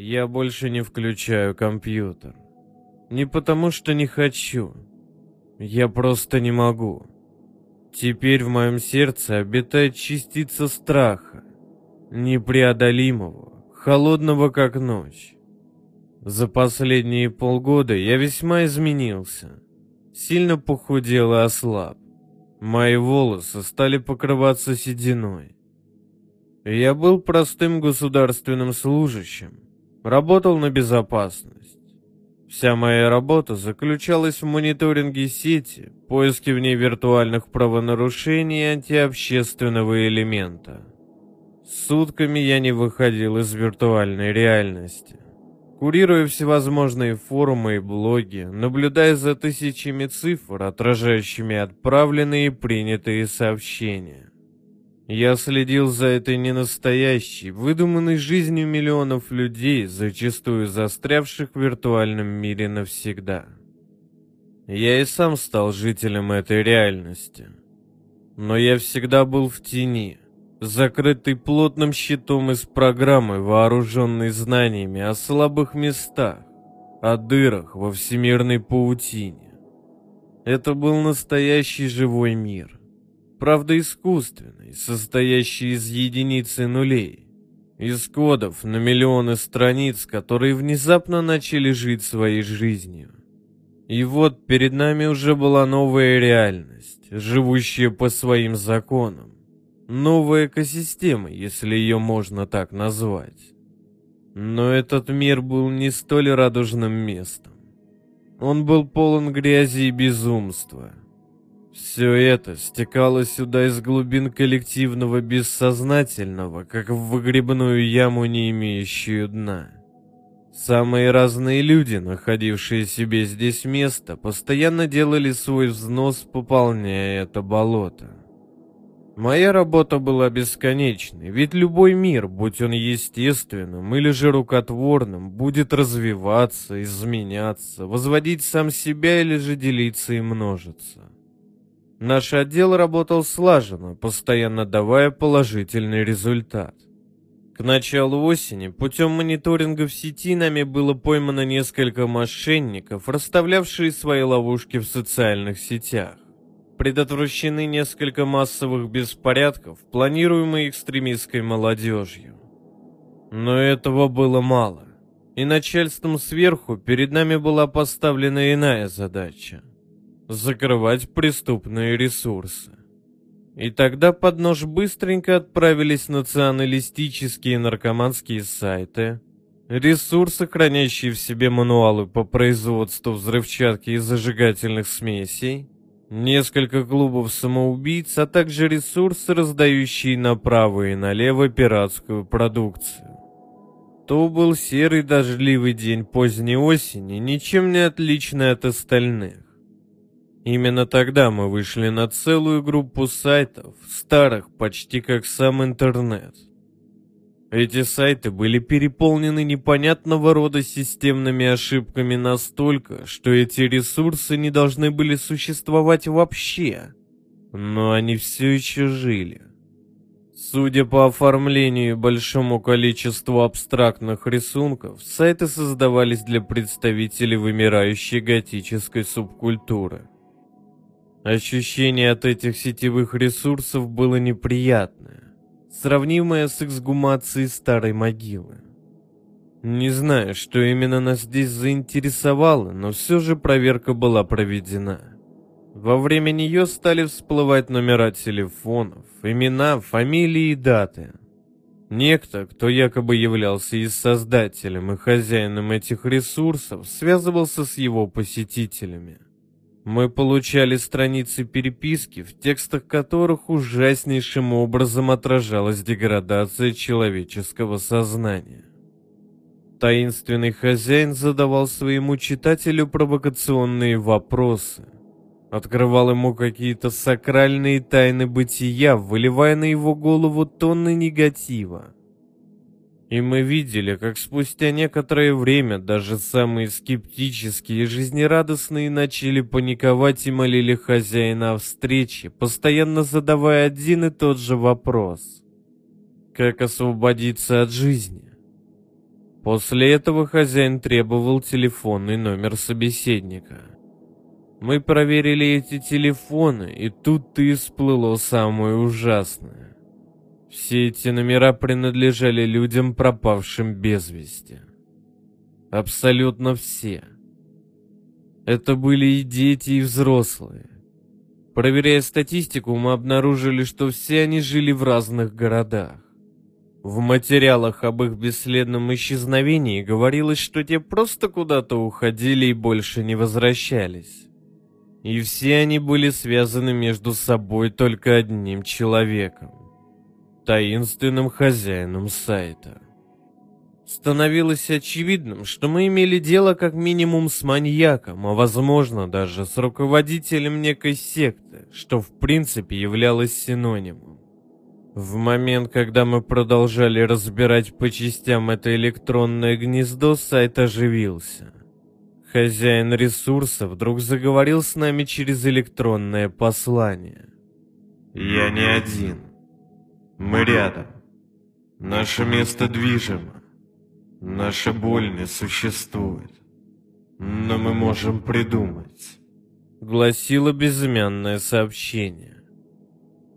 Я больше не включаю компьютер. Не потому, что не хочу. Я просто не могу. Теперь в моем сердце обитает частица страха, непреодолимого, холодного как ночь. За последние полгода я весьма изменился. Сильно похудел и ослаб. Мои волосы стали покрываться сединой. Я был простым государственным служащим, работал на безопасность. Вся моя работа заключалась в мониторинге сети, поиске в ней виртуальных правонарушений и антиобщественного элемента. Сутками я не выходил из виртуальной реальности. Курируя всевозможные форумы и блоги, наблюдая за тысячами цифр, отражающими отправленные и принятые сообщения. Я следил за этой ненастоящей, выдуманной жизнью миллионов людей, зачастую застрявших в виртуальном мире навсегда. Я и сам стал жителем этой реальности. Но я всегда был в тени, закрытый плотным щитом из программы, вооруженной знаниями о слабых местах, о дырах во всемирной паутине. Это был настоящий живой мир правда искусственный, состоящий из единиц и нулей, из кодов на миллионы страниц, которые внезапно начали жить своей жизнью. И вот перед нами уже была новая реальность, живущая по своим законам. Новая экосистема, если ее можно так назвать. Но этот мир был не столь радужным местом. Он был полон грязи и безумства – все это стекало сюда из глубин коллективного бессознательного, как в выгребную яму, не имеющую дна. Самые разные люди, находившие себе здесь место, постоянно делали свой взнос, пополняя это болото. Моя работа была бесконечной, ведь любой мир, будь он естественным или же рукотворным, будет развиваться, изменяться, возводить сам себя или же делиться и множиться. Наш отдел работал слаженно, постоянно давая положительный результат. К началу осени путем мониторинга в сети нами было поймано несколько мошенников, расставлявшие свои ловушки в социальных сетях. Предотвращены несколько массовых беспорядков, планируемые экстремистской молодежью. Но этого было мало. И начальством сверху перед нами была поставлена иная задача закрывать преступные ресурсы. И тогда под нож быстренько отправились националистические наркоманские сайты, ресурсы, хранящие в себе мануалы по производству взрывчатки и зажигательных смесей, несколько клубов самоубийц, а также ресурсы, раздающие направо и налево пиратскую продукцию. То был серый дождливый день поздней осени, ничем не отличный от остальных. Именно тогда мы вышли на целую группу сайтов, старых почти как сам интернет. Эти сайты были переполнены непонятного рода системными ошибками настолько, что эти ресурсы не должны были существовать вообще. Но они все еще жили. Судя по оформлению и большому количеству абстрактных рисунков, сайты создавались для представителей вымирающей готической субкультуры. Ощущение от этих сетевых ресурсов было неприятное, сравнимое с эксгумацией старой могилы. Не знаю, что именно нас здесь заинтересовало, но все же проверка была проведена. Во время нее стали всплывать номера телефонов, имена, фамилии и даты. Некто, кто якобы являлся и создателем, и хозяином этих ресурсов, связывался с его посетителями. Мы получали страницы переписки, в текстах которых ужаснейшим образом отражалась деградация человеческого сознания. Таинственный хозяин задавал своему читателю провокационные вопросы, открывал ему какие-то сакральные тайны бытия, выливая на его голову тонны негатива. И мы видели, как спустя некоторое время даже самые скептические и жизнерадостные начали паниковать и молили хозяина о встрече, постоянно задавая один и тот же вопрос. Как освободиться от жизни? После этого хозяин требовал телефонный номер собеседника. Мы проверили эти телефоны, и тут и всплыло самое ужасное. Все эти номера принадлежали людям, пропавшим без вести. Абсолютно все. Это были и дети, и взрослые. Проверяя статистику, мы обнаружили, что все они жили в разных городах. В материалах об их бесследном исчезновении говорилось, что те просто куда-то уходили и больше не возвращались. И все они были связаны между собой только одним человеком – таинственным хозяином сайта. Становилось очевидным, что мы имели дело как минимум с маньяком, а возможно даже с руководителем некой секты, что в принципе являлось синонимом. В момент, когда мы продолжали разбирать по частям это электронное гнездо, сайт оживился. Хозяин ресурса вдруг заговорил с нами через электронное послание. «Я не один. Мы рядом. Наше место движимо. Наша боль не существует. Но мы можем придумать», — гласило безымянное сообщение.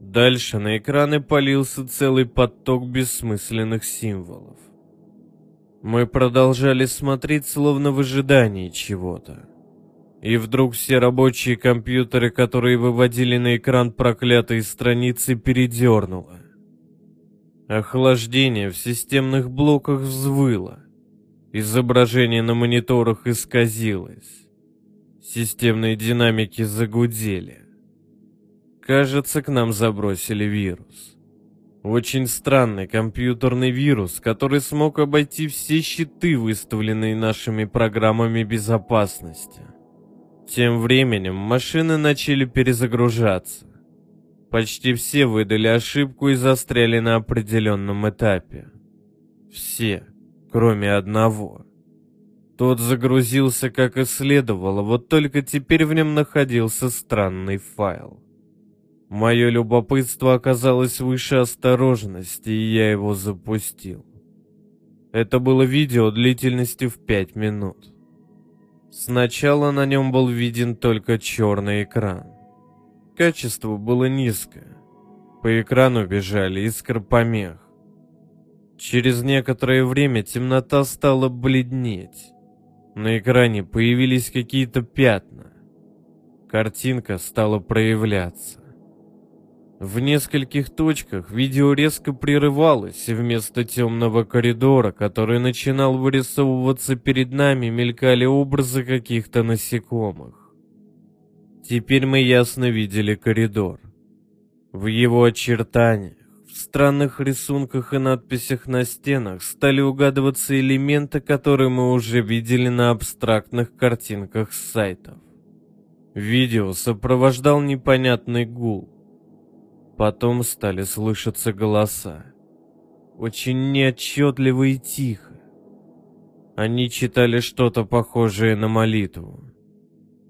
Дальше на экраны полился целый поток бессмысленных символов. Мы продолжали смотреть, словно в ожидании чего-то. И вдруг все рабочие компьютеры, которые выводили на экран проклятые страницы, передернуло. Охлаждение в системных блоках взвыло. Изображение на мониторах исказилось. Системные динамики загудели. Кажется, к нам забросили вирус. Очень странный компьютерный вирус, который смог обойти все щиты, выставленные нашими программами безопасности. Тем временем машины начали перезагружаться. Почти все выдали ошибку и застряли на определенном этапе. Все, кроме одного. Тот загрузился как и следовало, вот только теперь в нем находился странный файл. Мое любопытство оказалось выше осторожности, и я его запустил. Это было видео длительностью в пять минут. Сначала на нем был виден только черный экран. Качество было низкое. По экрану бежали искры помех. Через некоторое время темнота стала бледнеть. На экране появились какие-то пятна. Картинка стала проявляться. В нескольких точках видео резко прерывалось, и вместо темного коридора, который начинал вырисовываться перед нами, мелькали образы каких-то насекомых. Теперь мы ясно видели коридор. В его очертаниях, в странных рисунках и надписях на стенах стали угадываться элементы, которые мы уже видели на абстрактных картинках с сайтов. Видео сопровождал непонятный гул. Потом стали слышаться голоса. Очень неотчетливо и тихо. Они читали что-то похожее на молитву.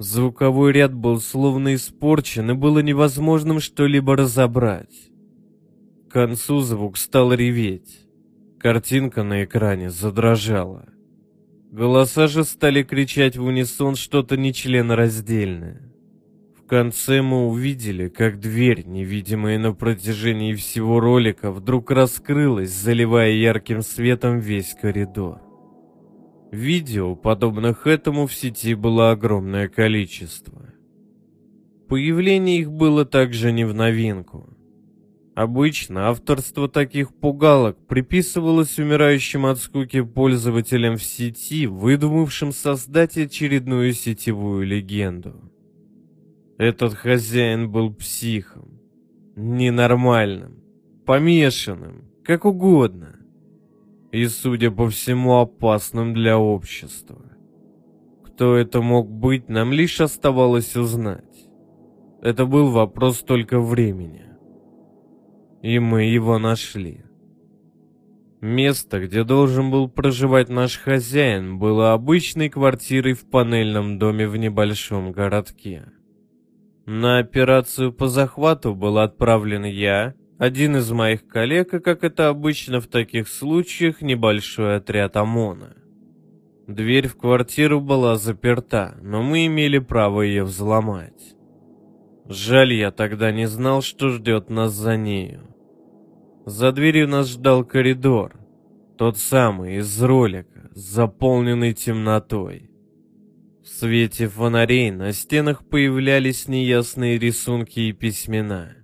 Звуковой ряд был словно испорчен, и было невозможным что-либо разобрать. К концу звук стал реветь. Картинка на экране задрожала. Голоса же стали кричать в унисон что-то нечленораздельное конце мы увидели, как дверь, невидимая на протяжении всего ролика, вдруг раскрылась, заливая ярким светом весь коридор. Видео, подобных этому, в сети было огромное количество. Появление их было также не в новинку. Обычно авторство таких пугалок приписывалось умирающим от скуки пользователям в сети, выдумавшим создать очередную сетевую легенду. Этот хозяин был психом. Ненормальным. Помешанным. Как угодно. И, судя по всему, опасным для общества. Кто это мог быть, нам лишь оставалось узнать. Это был вопрос только времени. И мы его нашли. Место, где должен был проживать наш хозяин, было обычной квартирой в панельном доме в небольшом городке. На операцию по захвату был отправлен я, один из моих коллег, и, как это обычно в таких случаях, небольшой отряд ОМОНа. Дверь в квартиру была заперта, но мы имели право ее взломать. Жаль, я тогда не знал, что ждет нас за нею. За дверью нас ждал коридор, тот самый из ролика, заполненный темнотой. В свете фонарей на стенах появлялись неясные рисунки и письмена.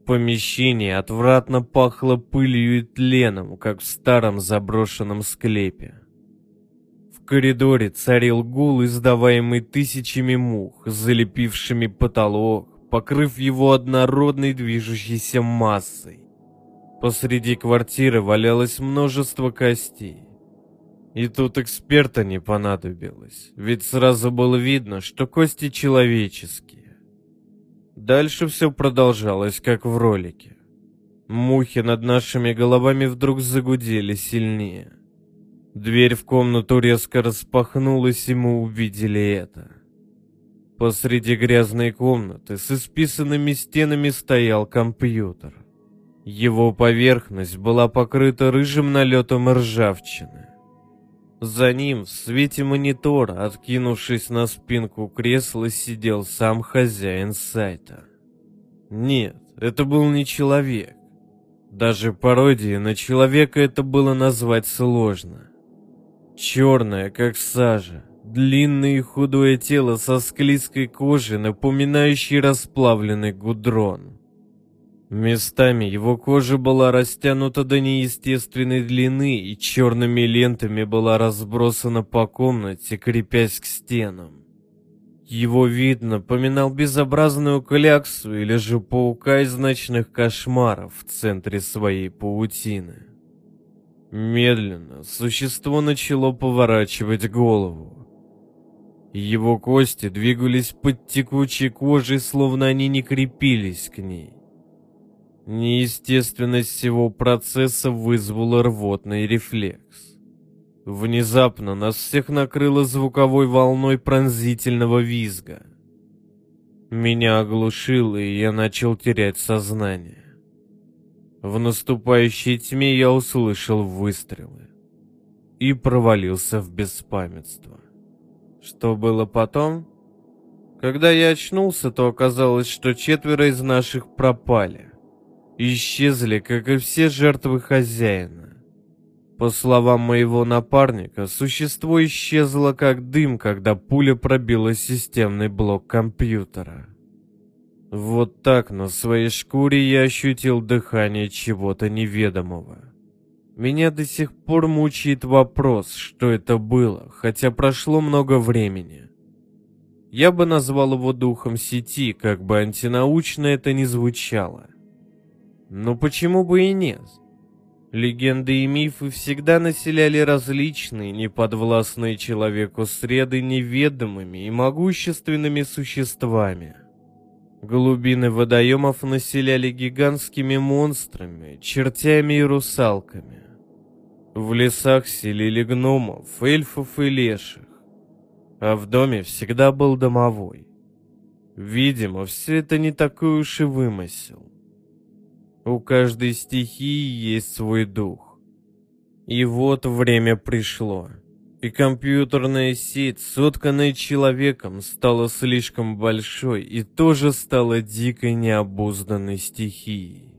В помещении отвратно пахло пылью и тленом, как в старом заброшенном склепе коридоре царил гул, издаваемый тысячами мух, залепившими потолок, покрыв его однородной движущейся массой. Посреди квартиры валялось множество костей. И тут эксперта не понадобилось, ведь сразу было видно, что кости человеческие. Дальше все продолжалось, как в ролике. Мухи над нашими головами вдруг загудели сильнее. Дверь в комнату резко распахнулась, и мы увидели это. Посреди грязной комнаты с исписанными стенами стоял компьютер. Его поверхность была покрыта рыжим налетом ржавчины. За ним, в свете монитора, откинувшись на спинку кресла, сидел сам хозяин сайта. Нет, это был не человек. Даже пародией на человека это было назвать сложно. Черное, как сажа, длинное и худое тело со склизкой кожей, напоминающей расплавленный гудрон. Местами его кожа была растянута до неестественной длины и черными лентами была разбросана по комнате, крепясь к стенам. Его вид напоминал безобразную кляксу или же паука из ночных кошмаров в центре своей паутины. Медленно существо начало поворачивать голову. Его кости двигались под текучей кожей, словно они не крепились к ней. Неестественность всего процесса вызвала рвотный рефлекс. Внезапно нас всех накрыло звуковой волной пронзительного визга. Меня оглушило, и я начал терять сознание. В наступающей тьме я услышал выстрелы и провалился в беспамятство. Что было потом? Когда я очнулся, то оказалось, что четверо из наших пропали. Исчезли, как и все жертвы хозяина. По словам моего напарника, существо исчезло как дым, когда пуля пробила системный блок компьютера. Вот так на своей шкуре я ощутил дыхание чего-то неведомого. Меня до сих пор мучает вопрос, что это было, хотя прошло много времени. Я бы назвал его духом сети, как бы антинаучно это ни звучало. Но почему бы и нет? Легенды и мифы всегда населяли различные, неподвластные человеку среды неведомыми и могущественными существами – Глубины водоемов населяли гигантскими монстрами, чертями и русалками. В лесах селили гномов, эльфов и леших. А в доме всегда был домовой. Видимо, все это не такой уж и вымысел. У каждой стихии есть свой дух. И вот время пришло и компьютерная сеть, сотканная человеком, стала слишком большой и тоже стала дикой необузданной стихией.